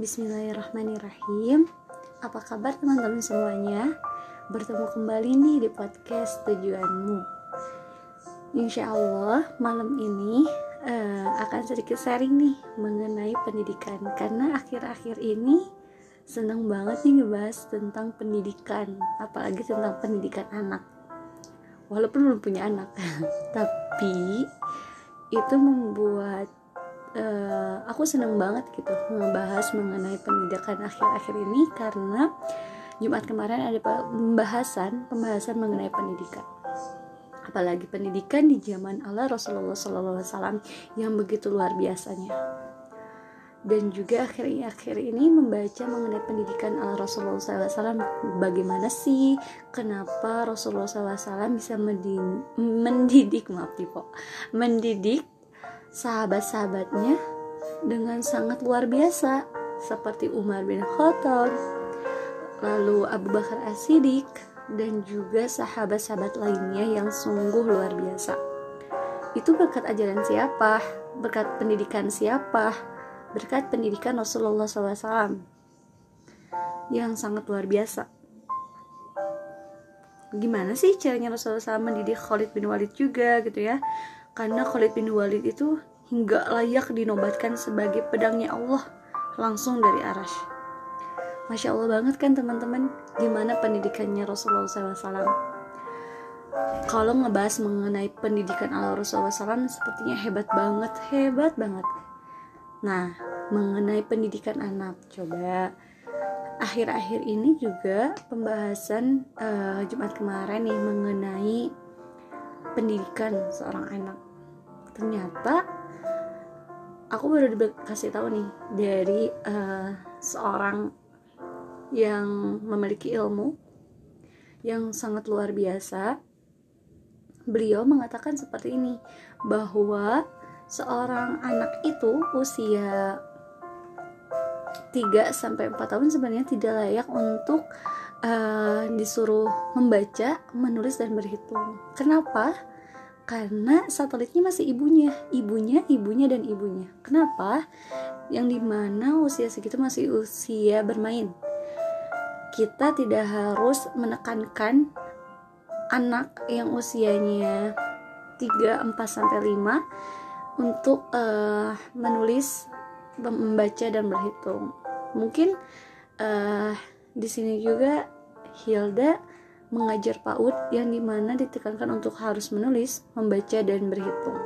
Bismillahirrahmanirrahim. Apa kabar teman-teman semuanya? Bertemu kembali nih di podcast tujuanmu. Insya Allah malam ini uh, akan sedikit sharing nih mengenai pendidikan. Karena akhir-akhir ini senang banget nih ngebahas tentang pendidikan. Apalagi tentang pendidikan anak. Walaupun belum punya anak Tapi itu membuat uh, aku senang banget gitu membahas mengenai pendidikan akhir-akhir ini karena Jumat kemarin ada pembahasan pembahasan mengenai pendidikan. Apalagi pendidikan di zaman Allah Rasulullah SAW yang begitu luar biasanya. Dan juga akhir-akhir ini membaca mengenai pendidikan Allah Rasulullah SAW bagaimana sih kenapa Rasulullah SAW bisa mendidik maaf tipe mendidik sahabat-sahabatnya dengan sangat luar biasa seperti Umar bin Khattab, lalu Abu Bakar As-Siddiq dan juga sahabat-sahabat lainnya yang sungguh luar biasa. Itu berkat ajaran siapa? Berkat pendidikan siapa? Berkat pendidikan Rasulullah SAW yang sangat luar biasa. Gimana sih caranya Rasulullah SAW mendidik Khalid bin Walid juga gitu ya? Karena Khalid bin Walid itu hingga layak dinobatkan sebagai pedangnya Allah langsung dari arash. Masya Allah banget kan teman-teman gimana pendidikannya Rasulullah SAW. Kalau ngebahas mengenai pendidikan Allah Rasulullah SAW sepertinya hebat banget, hebat banget. Nah, mengenai pendidikan anak, coba akhir-akhir ini juga pembahasan uh, Jumat kemarin nih mengenai pendidikan seorang anak. Ternyata aku baru dikasih tahu nih dari uh, seorang yang memiliki ilmu yang sangat luar biasa. Beliau mengatakan seperti ini bahwa seorang anak itu usia 3 sampai 4 tahun sebenarnya tidak layak untuk uh, disuruh membaca, menulis dan berhitung. Kenapa? Karena satelitnya masih ibunya, ibunya, ibunya dan ibunya. Kenapa? Yang di mana usia segitu masih usia bermain. Kita tidak harus menekankan anak yang usianya 3, 4 sampai 5 untuk uh, menulis, membaca dan berhitung. Mungkin uh, di sini juga Hilda mengajar PAUD yang di mana ditekankan untuk harus menulis, membaca, dan berhitung.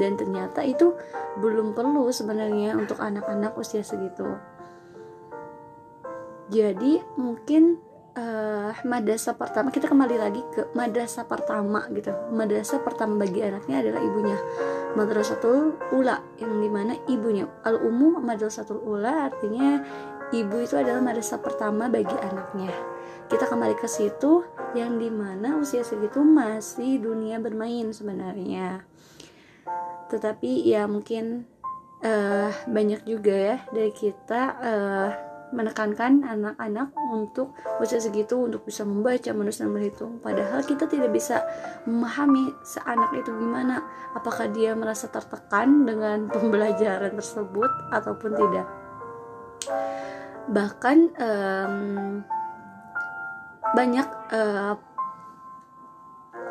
Dan ternyata itu belum perlu sebenarnya untuk anak-anak usia segitu. Jadi mungkin uh, madrasah pertama kita kembali lagi ke madrasah pertama gitu. Madrasah pertama bagi anaknya adalah ibunya. Madrasatul Ula yang di mana ibunya al umum Madrasatul Ula artinya ibu itu adalah madrasah pertama bagi anaknya. Kita kembali ke situ yang di mana usia segitu masih dunia bermain sebenarnya. Tetapi ya mungkin uh, banyak juga ya dari kita uh, menekankan anak-anak untuk usia segitu untuk bisa membaca, menulis dan berhitung. Padahal kita tidak bisa memahami seanak itu gimana, apakah dia merasa tertekan dengan pembelajaran tersebut ataupun tidak bahkan um, banyak uh,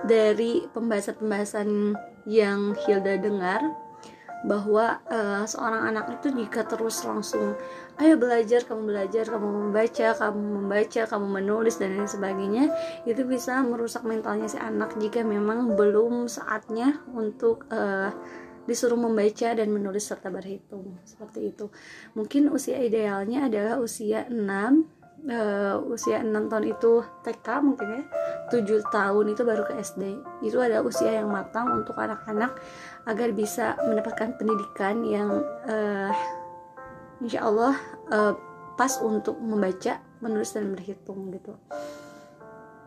dari pembahasan-pembahasan yang Hilda dengar bahwa uh, seorang anak itu jika terus langsung ayo belajar kamu belajar kamu membaca kamu membaca kamu menulis dan lain sebagainya itu bisa merusak mentalnya si anak jika memang belum saatnya untuk uh, disuruh membaca dan menulis serta berhitung. Seperti itu. Mungkin usia idealnya adalah usia 6 uh, eh, usia 6 tahun itu TK mungkin ya. 7 tahun itu baru ke SD itu adalah usia yang matang untuk anak-anak agar bisa mendapatkan pendidikan yang uh, insya Allah uh, pas untuk membaca menulis dan berhitung gitu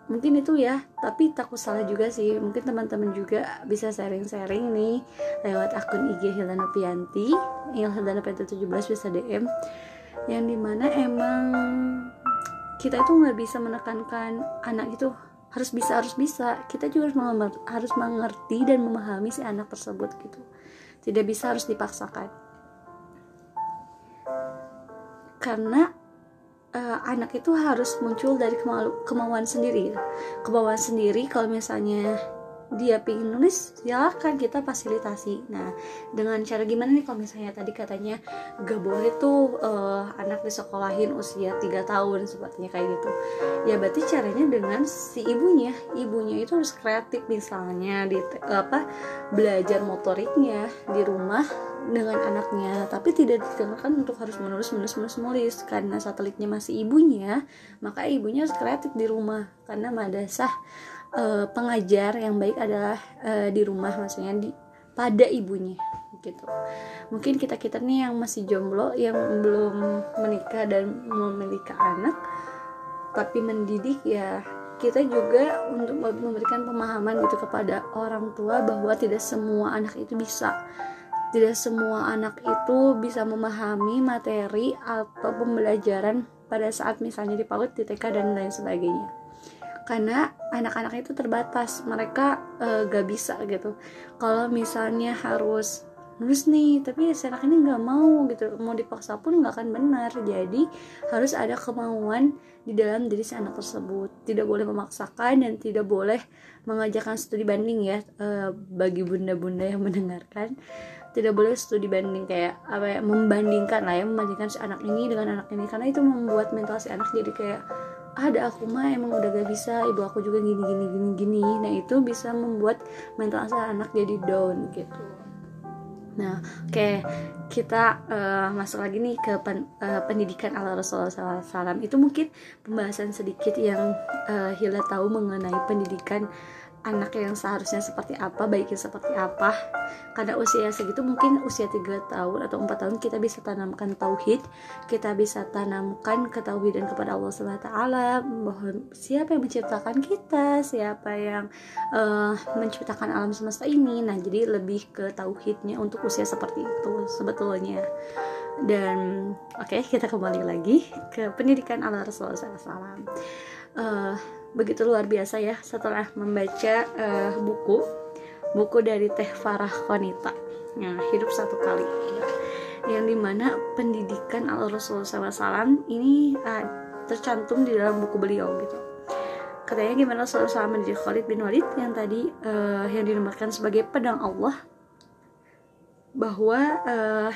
mungkin itu ya tapi takut salah juga sih. Mungkin teman-teman juga bisa sharing-sharing nih lewat akun IG Hilana Pianti. Hilana Pianti 17 bisa DM yang di mana emang kita itu nggak bisa menekankan anak itu harus bisa harus bisa. Kita juga harus, harus mengerti dan memahami si anak tersebut gitu. Tidak bisa harus dipaksakan. Karena uh, anak itu harus muncul dari kemau kemauan sendiri kemauan sendiri kalau misalnya dia pingin nulis silahkan kita fasilitasi. Nah dengan cara gimana nih kalau misalnya tadi katanya gak boleh tuh uh, anak disekolahin usia 3 tahun sepertinya kayak gitu. Ya berarti caranya dengan si ibunya. Ibunya itu harus kreatif misalnya di apa belajar motoriknya di rumah dengan anaknya tapi tidak dikenalkan untuk harus menulis menulis menulis menulis karena satelitnya masih ibunya maka ibunya harus kreatif di rumah. Karena madrasah uh, pengajar yang baik adalah uh, di rumah maksudnya di pada ibunya gitu. Mungkin kita kita nih yang masih jomblo yang belum menikah dan memiliki anak tapi mendidik ya kita juga untuk memberikan pemahaman gitu kepada orang tua bahwa tidak semua anak itu bisa tidak semua anak itu bisa memahami materi atau pembelajaran pada saat misalnya di PAUD, di TK dan lain sebagainya. Karena anak-anak itu terbatas mereka uh, gak bisa gitu. Kalau misalnya harus nulis nih tapi si anak ini nggak mau gitu mau dipaksa pun nggak akan benar. Jadi harus ada kemauan di dalam diri si anak tersebut. Tidak boleh memaksakan dan tidak boleh mengajarkan studi banding ya uh, bagi bunda-bunda yang mendengarkan tidak boleh studi banding kayak apa ya membandingkan lah ya membandingkan si anak ini dengan anak ini. Karena itu membuat mental si anak jadi kayak ada aku mah emang udah gak bisa ibu aku juga gini gini gini gini. Nah itu bisa membuat mental anak jadi down gitu. Nah oke okay. kita uh, masuk lagi nih ke pen, uh, pendidikan ala Rasulullah SAW itu mungkin pembahasan sedikit yang uh, Hila tahu mengenai pendidikan anak yang seharusnya seperti apa baiknya seperti apa. Karena usia segitu mungkin usia 3 tahun atau 4 tahun kita bisa tanamkan tauhid kita bisa tanamkan ketauhidan kepada Allah SWT bahwa siapa yang menciptakan kita? Siapa yang uh, menciptakan alam semesta ini? Nah jadi lebih ke tauhidnya untuk usia seperti itu sebetulnya. Dan oke okay, kita kembali lagi ke pendidikan ala Rasulullah SAW uh, begitu luar biasa ya setelah membaca uh, buku buku dari Teh Farah Konita nah hidup satu kali. Ya. yang di mana pendidikan al Rasulullah SAW ini uh, tercantum di dalam buku beliau gitu. Katanya gimana Rasulullah SAW mendidik Khalid bin Walid yang tadi uh, yang dinamakan sebagai pedang Allah bahwa uh,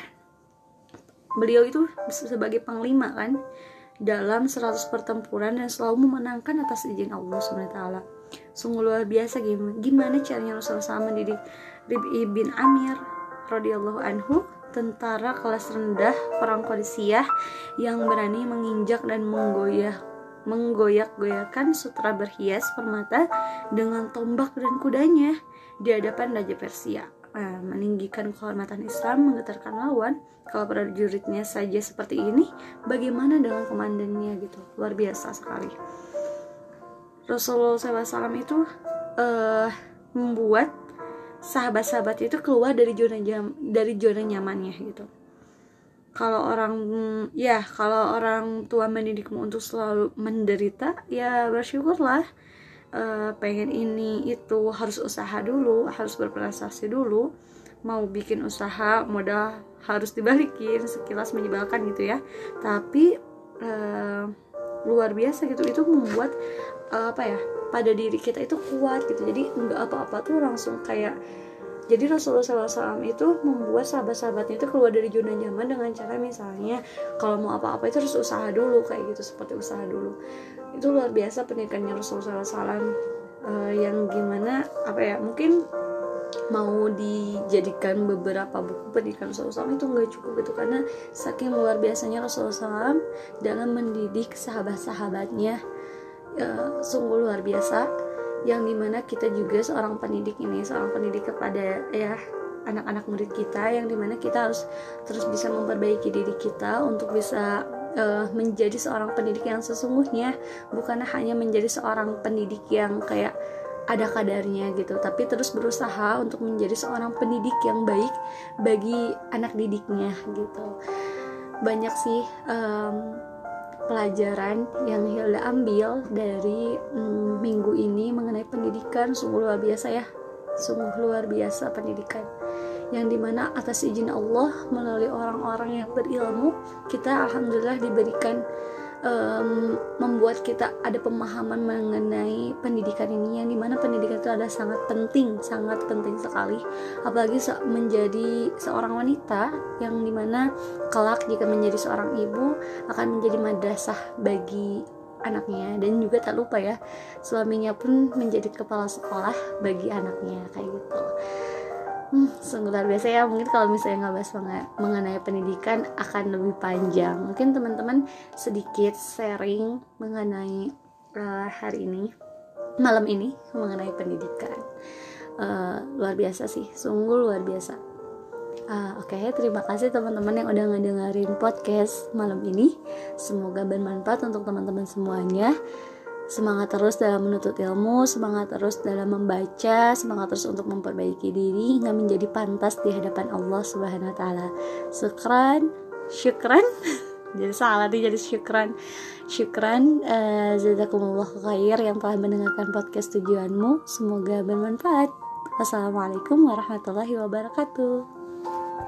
beliau itu sebagai panglima kan dalam 100 pertempuran dan selalu memenangkan atas izin Allah SWT sungguh luar biasa gimana, gimana caranya Rasulullah SAW mendidik Rib'i bin Amir radhiyallahu anhu tentara kelas rendah perang Qadisiyah yang berani menginjak dan menggoyah menggoyak-goyakan sutra berhias permata dengan tombak dan kudanya di hadapan Raja Persia uh, meninggikan kehormatan Islam, menggetarkan lawan. Kalau prajuritnya saja seperti ini, bagaimana dengan komandannya gitu? Luar biasa sekali. Rasulullah SAW itu uh, membuat sahabat-sahabat itu keluar dari zona dari zona nyamannya gitu. Kalau orang ya kalau orang tua mendidikmu untuk selalu menderita, ya bersyukurlah uh, pengen ini itu harus usaha dulu harus berprestasi dulu mau bikin usaha modal harus dibalikin sekilas menyebalkan gitu ya. Tapi uh, luar biasa gitu itu membuat uh, apa ya pada diri kita itu kuat gitu. Jadi nggak apa-apa tuh langsung kayak jadi Rasulullah SAW itu membuat sahabat-sahabatnya itu keluar dari zona nyaman dengan cara misalnya kalau mau apa-apa itu harus usaha dulu kayak gitu seperti usaha dulu. Itu luar biasa pendidikannya Rasulullah SAW uh, yang gimana apa ya mungkin mau dijadikan beberapa buku pendidikan Rasulullah SAW itu nggak cukup gitu karena saking luar biasanya Rasulullah SAW dalam mendidik sahabat-sahabatnya. Uh, sungguh luar biasa yang di mana kita juga seorang pendidik ini seorang pendidik kepada ya anak-anak murid kita yang di mana kita harus terus bisa memperbaiki diri kita untuk bisa uh, menjadi seorang pendidik yang sesungguhnya bukan hanya menjadi seorang pendidik yang kayak ada kadarnya gitu tapi terus berusaha untuk menjadi seorang pendidik yang baik bagi anak didiknya gitu. Banyak sih um, pelajaran yang Hilda ambil dari mm, minggu ini mengenai pendidikan sungguh luar biasa ya. Sungguh luar biasa pendidikan. Yang di mana atas izin Allah melalui orang-orang yang berilmu kita alhamdulillah diberikan um, membuat kita ada pemahaman mengenai pendidikan ini yang di mana pendidikan itu adalah sangat penting sangat penting sekali. Apalagi menjadi seorang wanita yang di mana kelak jika menjadi seorang ibu akan menjadi madrasah bagi anaknya. Dan juga tak lupa ya suaminya pun menjadi kepala sekolah bagi anaknya kayak gitu Hmm, sungguh luar biasa ya mungkin kalau misalnya nggak bahas mengenai pendidikan akan lebih panjang. Mungkin teman-teman sedikit sharing mengenai uh, hari ini malam ini mengenai pendidikan. Uh, luar biasa sih sungguh luar biasa. Uh, oke okay, terima kasih teman-teman yang udah ngedengerin podcast malam ini. Semoga bermanfaat untuk teman-teman semuanya semangat terus dalam menuntut ilmu, semangat terus dalam membaca, semangat terus untuk memperbaiki diri hingga menjadi pantas di hadapan Allah Subhanahu wa taala. Syukran, syukran. jadi salah nih jadi syukran. Syukran uh, khair yang telah mendengarkan podcast tujuanmu. Semoga bermanfaat. Wassalamualaikum warahmatullahi wabarakatuh.